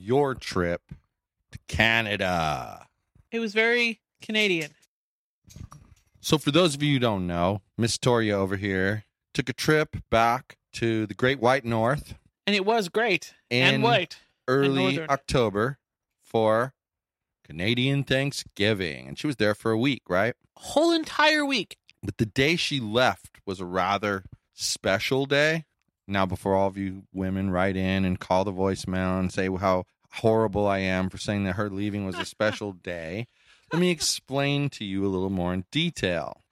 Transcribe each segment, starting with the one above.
your trip to Canada. It was very Canadian. So, for those of you who don't know, Miss Torya over here took a trip back to the Great White North And it was great. and white. early northern. October for Canadian Thanksgiving. And she was there for a week, right? Whole entire week. But the day she left was a rather special day. Now, before all of you women write in and call the voicemail and say how horrible I am for saying that her leaving was a special day, let me explain to you a little more in detail.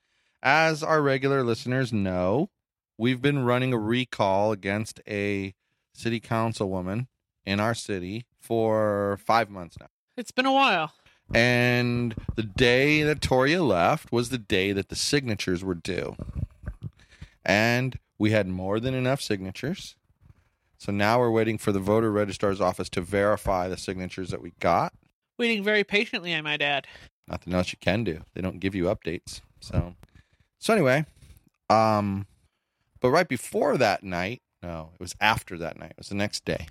As our regular listeners know, we've been running a recall against a city councilwoman in our city for five months now. It's been a while. And the day that Torya left was the day that the signatures were due. And we had more than enough signatures. So now we're waiting for the voter registrar's office to verify the signatures that we got. Waiting very patiently, I might add. Nothing else you can do. They don't give you updates. So So anyway, um but right before that night, no, it was after that night. It was the next day.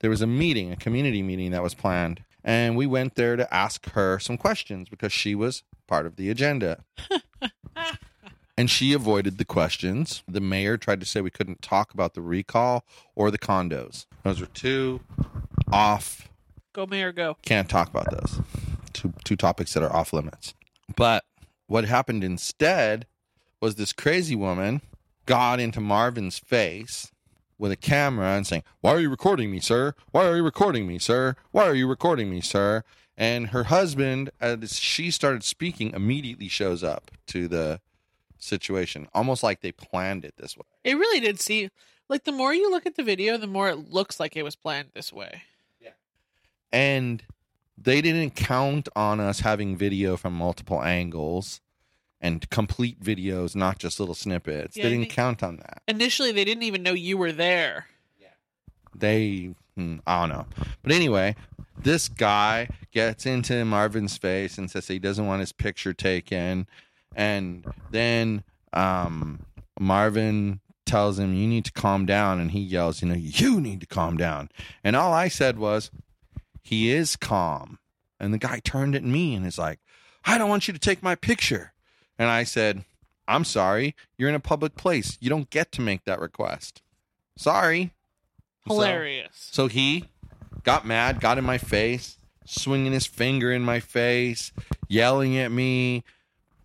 There was a meeting, a community meeting that was planned, and we went there to ask her some questions because she was part of the agenda. and she avoided the questions. The mayor tried to say we couldn't talk about the recall or the condos. Those are two off Go, Mayor, go. can't talk about those. Two two topics that are off limits. But what happened instead was this crazy woman got into Marvin's face with a camera and saying, "Why are you recording me, sir? Why are you recording me, sir? Why are you recording me, sir?" And her husband, as she started speaking, immediately shows up to the situation, almost like they planned it this way. It really did see. Like, the more you look at the video, the more it looks like it was planned this way. Yeah. And they didn't count on us having video from multiple angles and complete videos not just little snippets Yeah, they didn't think- count on that Initially, they didn't even know you were there. Yeah. They hmm, i don't know but anyway this guy gets into marvin's face and says he doesn't want his picture taken and then um, marvin tells him you need to calm down. And he yells you know you need to calm down. And all i said was he is calm. And the guy turned at me and is like i don't want you to take my picture. And i said i'm sorry. You're in a public place. You don't get to make that request. Sorry. So- Hilarious. so he got mad, got in my face, swinging his finger in my face, yelling at me,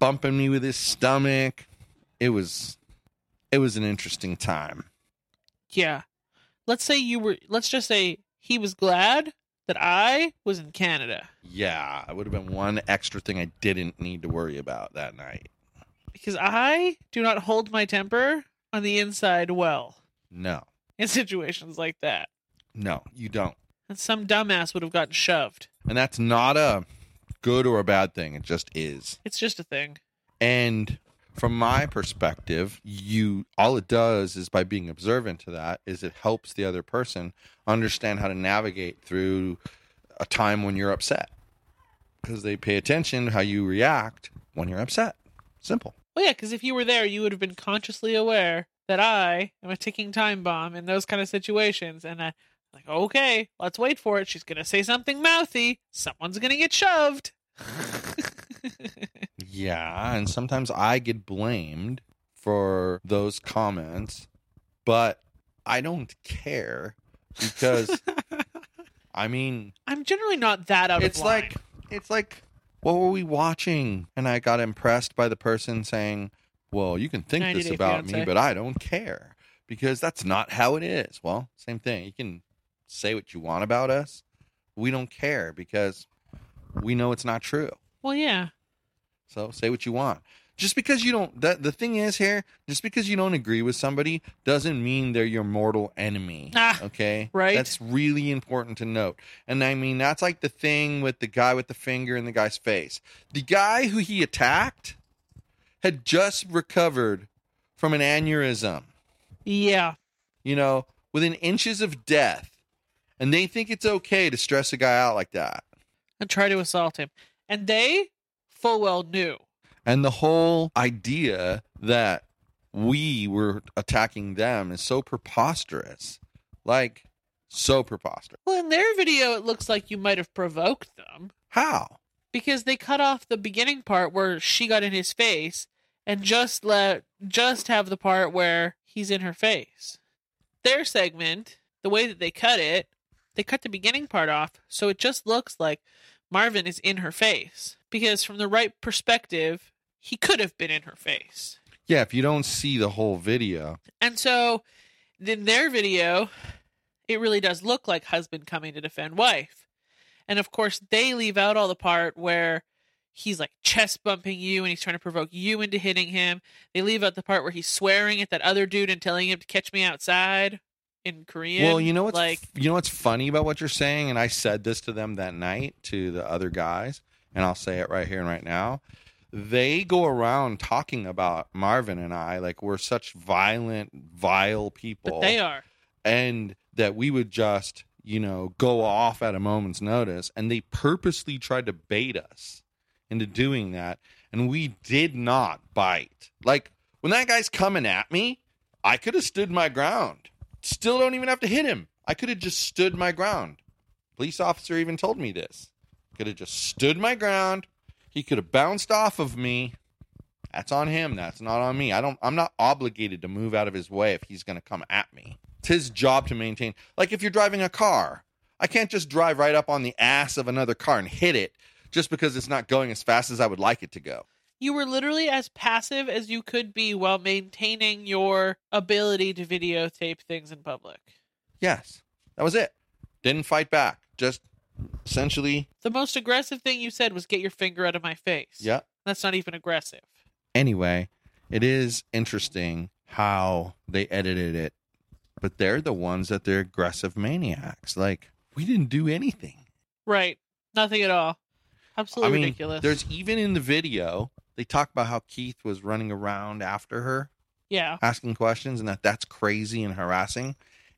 bumping me with his stomach. It was it was an interesting time. Yeah. Let's say you were, let's just say he was glad that I was in Canada Yeah, it would have been one extra thing I didn't need to worry about that night. because I do not hold my temper on the inside well No. in situations like that. No, you don't. And some dumbass would have gotten shoved. And that's not a good or a bad thing. It just is. It's just a thing. And from my perspective, you all it does is by being observant to that is it helps the other person understand how to navigate through a time when you're upset. Because they pay attention to how you react when you're upset. Simple. Well, yeah, because if you were there, you would have been consciously aware that I am a ticking time bomb in those kind of situations. And I, like, okay, let's wait for it. She's gonna say something mouthy. Someone's gonna get shoved. Yeah, and sometimes I get blamed for those comments, but I don't care because I mean, I'm generally not that out it's of line. like it's like what were we watching? And I got impressed by the person saying, "Well, you can think this about me, but I don't care because that's not how it is." Well, same thing. You can say what you want about us. We don't care because we know it's not true. well, yeah. So say what you want. Just because you don't that the thing is here, just because you don't agree with somebody doesn't mean they're your mortal enemy. Ah, okay? right. That's really important to note. And I mean that's like the thing with the guy with the finger in the guy's face. The guy who he attacked had just recovered from an aneurysm, Yeah. you know, within inches of death. And they think it's okay to stress a guy out like that. And try to assault him. And they full well knew. And the whole idea that we were attacking them is so preposterous. Like, so preposterous. Well, in their video, it looks like you might have provoked them How? because they cut off the beginning part where she got in his face and just let just have the part where he's in her face. Their segment, the way that they cut it, they cut the beginning part off so it just looks like Marvin is in her face because from the right perspective, he could have been in her face. Yeah, if you don't see the whole video, And so in their video, it really does look like husband coming to defend wife. And of course, they leave out all the part where he's like chest bumping you and he's trying to provoke you into hitting him. They leave out the part where he's swearing at that other dude and telling him to catch me outside in Korean. well, you know what's like you know what's funny about what you're saying, and I said this to them that night to the other guys, and I'll say it right here and right now. They go around talking about Marvin and I like we're such violent, vile people. but they are. and that we would just you know go off at a moment's notice and they purposely tried to bait us into doing that and we did not bite like when that guy's coming at me i could have stood my ground still don't even have to hit him. I could have just stood my ground. Police officer even told me this. Could have just stood my ground. He could have bounced off of me. That's on him. That's not on me. I don't i'm not obligated to move out of his way if he's going to come at me. It's his job to maintain. Like if you're driving a car, I can't just drive right up on the ass of another car and hit it just because it's not going as fast as I would like it to go. You were literally as passive as you could be while maintaining your ability to videotape things in public. Yes, that was it. Didn't fight back. Just essentially, The most aggressive thing you said was get your finger out of my face. yeah. That's not even aggressive. Anyway, it is interesting how they edited it, but they're the ones that they're aggressive maniacs. Like we didn't do anything. Right. Nothing at all. Absolutely I mean, ridiculous. there's even in the video they talk about how Keith was running around after her yeah. asking questions and that that's crazy and harassing.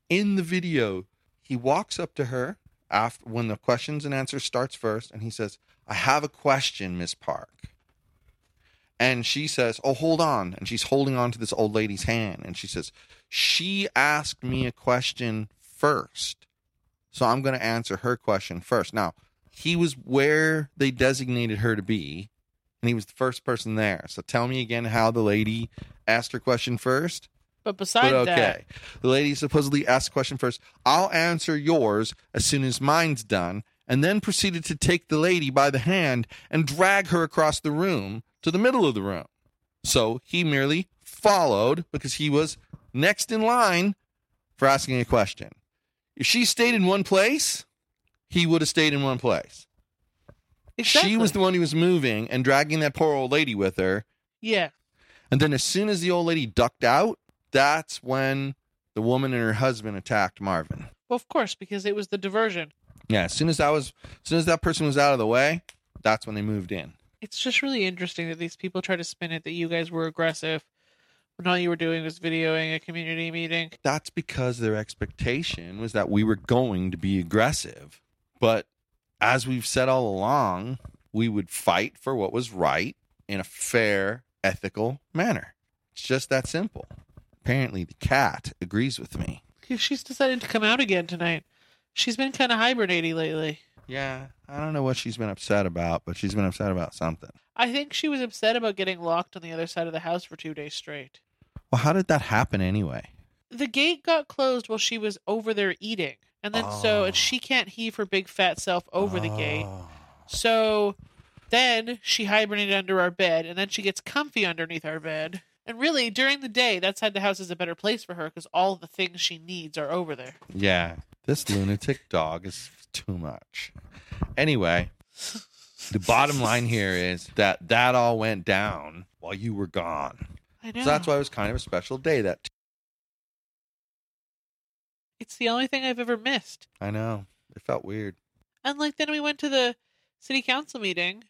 In the video, he walks up to her after when the questions and answers starts first and he says, "I have a question, Miss Park." And she says, "Oh, hold on." And she's holding on to this old lady's hand and she says, "She asked me a question first. So I'm going to answer her question first." Now, he was where they designated her to be, and he was the first person there. So tell me again how the lady asked her question first. But besides But okay. that, The lady supposedly asked the question first. I'll answer yours as soon as mine's done, and then proceeded to take the lady by the hand and drag her across the room to the middle of the room. So he merely followed because he was next in line for asking a question. If she stayed in one place, he would have stayed in one place. Exactly. She was the one who was moving and dragging that poor old lady with her. yeah. And then as soon as the old lady ducked out, that's when the woman and her husband attacked Marvin. Well, of course, because it was the diversion. Yeah, as soon as that was as soon as that person was out of the way, that's when they moved in. It's just really interesting that these people try to spin it that you guys were aggressive when all you were doing was videoing a community meeting. That's because their expectation was that we were going to be aggressive. But as we've said all along, we would fight for what was right in a fair, ethical manner. It's just that simple. Apparently the cat agrees with me. She's decided to come out again tonight. She's been kind of hibernating lately. Yeah, I don't know what she's been upset about, but she's been upset about something. I think she was upset about getting locked on the other side of the house for two days straight. Well, how did that happen anyway? The gate got closed while she was over there eating. And then so Oh. and she can't heave her big fat self over the gate. Oh. So then she hibernated under our bed, and then she gets comfy underneath our bed. And really, during the day, that side of the house is a better place for her because all the things she needs are over there. Yeah, this lunatic dog is too much. Anyway, the bottom line here is that that all went down while you were gone. I know. So that's why it was kind of a special day. That it's the only thing I've ever missed. I know it felt weird. And like then we went to the city council meeting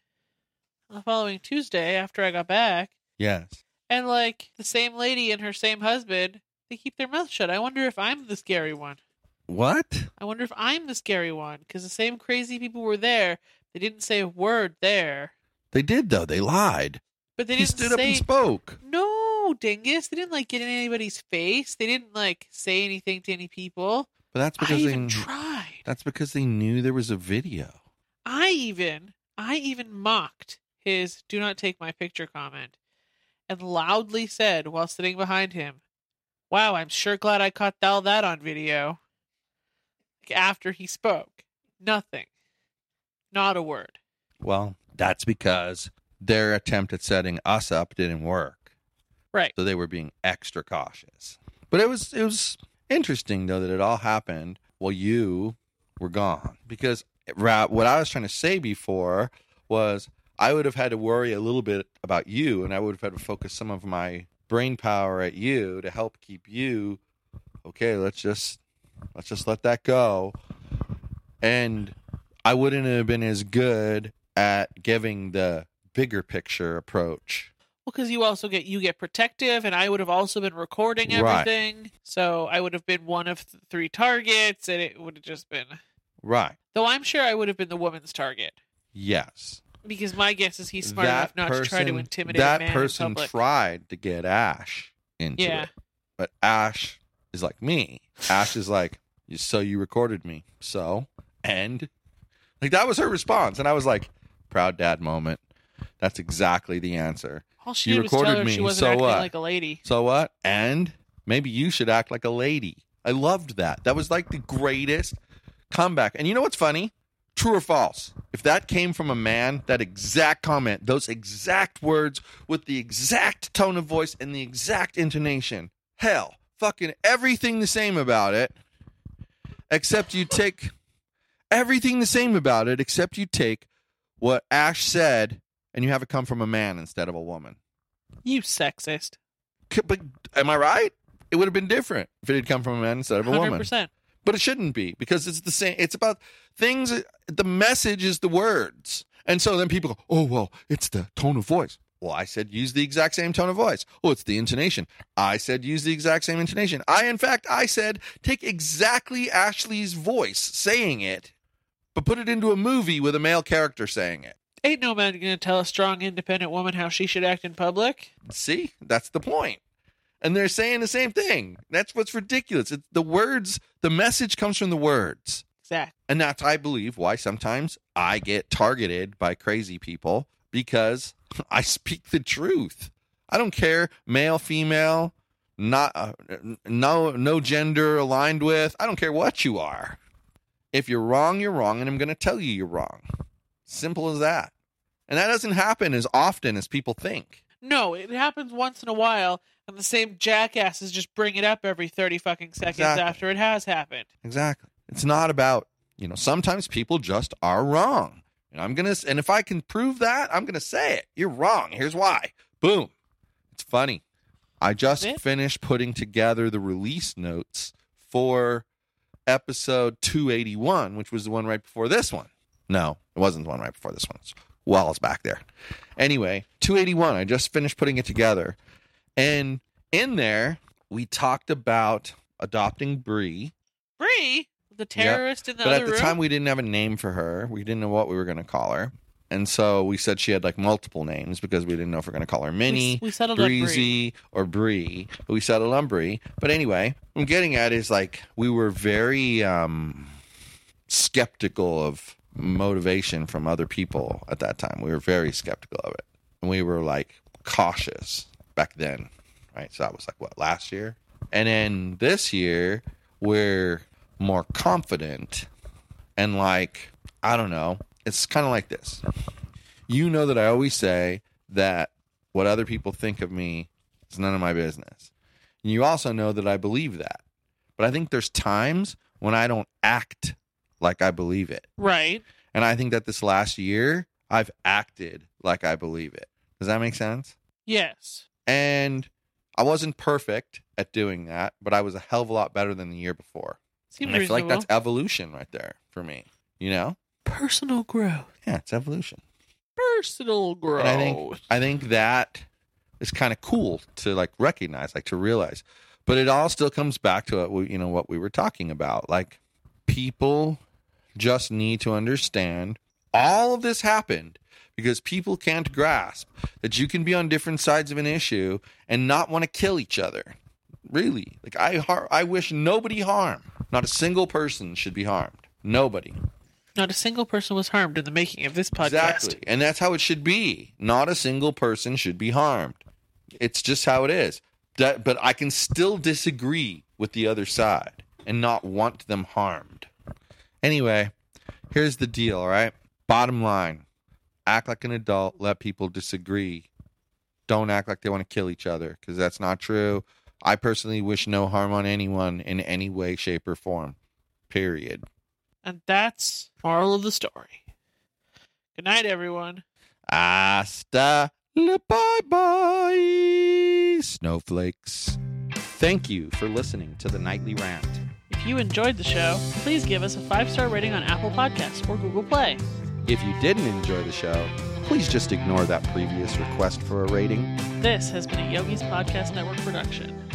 the following Tuesday after I got back, Yes. and like the same lady and her same husband, they keep their mouth shut. I wonder if I'm the scary one. What? I wonder if I'm the scary one because the same crazy people were there. They didn't say a word there, They did though. They lied. but they he didn't stood up and spoke. no, dingus. They didn't like get in anybody's face. They didn't like say anything to any people. But that's I because even they. tried. That's because they knew there was a video. I even I even mocked his do not take my picture comment and loudly said while sitting behind him, Wow, I'm sure glad I caught all that on video. After he spoke. Nothing. Not a word. Well, that's because their attempt at setting us up didn't work. Right. So they were being extra cautious. But it was it was interesting though that it all happened while you were gone because what I was trying to say before was I would have had to worry a little bit about you and I would have had to focus some of my brain power at you to help keep you okay, let's just let's just let that go. And I wouldn't have been as good at giving the bigger picture approach. Well, because you also get you get protective, and I would have also been recording Right. everything, so I would have been one of th- three targets, and it would have just been. Right. Though I'm sure I would have been the woman's target Yes. because my guess is he's smart enough not to try to intimidate that person in tried to get Ash into Yeah. it. But Ash is like me. Ash is like, so you recorded me. So, and like that was her response. And I was like, proud dad moment. That's exactly the answer. All she You recorded me, she so what? like a lady. So what? And maybe you should act like a lady. I loved that. That was like the greatest comeback. And you know what's funny? True or false? If that came from a man, that exact comment, those exact words with the exact tone of voice and the exact intonation, hell, fucking everything the same about it, except you take everything the same about it, except you take what Ash said and you have it come from a man instead of a woman. You sexist. But am I right? It would have been different if it had come from a man instead of a Hundred woman. percent. But it shouldn't be because it's the same. It's about things. The message is the words, and so then people go, "Oh well, it's the tone of voice." Well, I said use the exact same tone of voice. Oh, it's the intonation. I said use the exact same intonation. I, in fact, I said take exactly Ashley's voice saying it, but put it into a movie with a male character saying it. Ain't no man gonna tell a strong, independent woman how she should act in public. See, that's the point. And they're saying the same thing. That's what's ridiculous. It's the words, the message comes from the words. Exactly. And that's, I believe, why sometimes I get targeted by crazy people because I speak the truth. I don't care, male, female, not uh, no no gender aligned with. I don't care what you are. If you're wrong, you're wrong, and I'm going to tell you you're wrong. Simple as that. And that doesn't happen as often as people think. No, it happens once in a while, and the same jackasses just bring it up every thirty fucking seconds Exactly. after it has happened. Exactly. It's not about, you know, sometimes people just are wrong. And I'm going to, and if I can prove that, I'm going to say it. You're wrong. Here's why. Boom. It's funny. I just it? finished putting together the release notes for episode 281, which was the one right before this one. No, it wasn't the one right before this one. It's well, it's back there. Anyway, 281, I just finished putting it together. And in there, we talked about adopting Bree. Bree, the terrorist in the But other at the room. time, we didn't have a name for her. We didn't know what we were going to call her. And so we said she had like multiple names because we didn't know if we are going to call her we, Minnie, we Bree. Breezy, or Bree. But we settled on Bree. But anyway, what I'm getting at is like we were very um, skeptical of motivation from other people at that time. We were very skeptical of it. And we were like cautious back then. Right. So that was like what, last year? And then this year, we're more confident and like I don't know. It's kind of like this. You know that I always say that what other people think of me is none of my business. And you also know that I believe that. But I think there's times when I don't act like I believe it. Right. And I think that this last year I've acted like I believe it. Does that make sense? Yes. And I wasn't perfect at doing that, but I was a hell of a lot better than the year before. Seems And I feel like that's evolution right there for me. You know? personal growth. Yeah, it's evolution. Personal growth. And I think I think that is kind of cool to like recognize, like to realize. But it all still comes back to what we, you know what we were talking about. Like people just need to understand all of this happened because people can't grasp that you can be on different sides of an issue and not want to kill each other. Really, like I har- I wish nobody harm. Not a single person should be harmed. Nobody. Not a single person was harmed in the making of this podcast. Exactly. And that's how it should be. Not a single person should be harmed. It's just how it is. That, but I can still disagree with the other side and not want them harmed. Anyway, here's the deal, all right? Bottom line act like an adult, let people disagree. Don't act like they want to kill each other because that's not true. I personally wish no harm on anyone in any way, shape, or form. Period. And that's moral of the story. Good night, everyone. Hasta la bye bye, snowflakes. Thank you for listening to the Nightly Rant. If you enjoyed the show, please give us a five star rating on Apple Podcasts or Google Play. If you didn't enjoy the show, please just ignore that previous request for a rating. This has been a Yogi's Podcast Network production.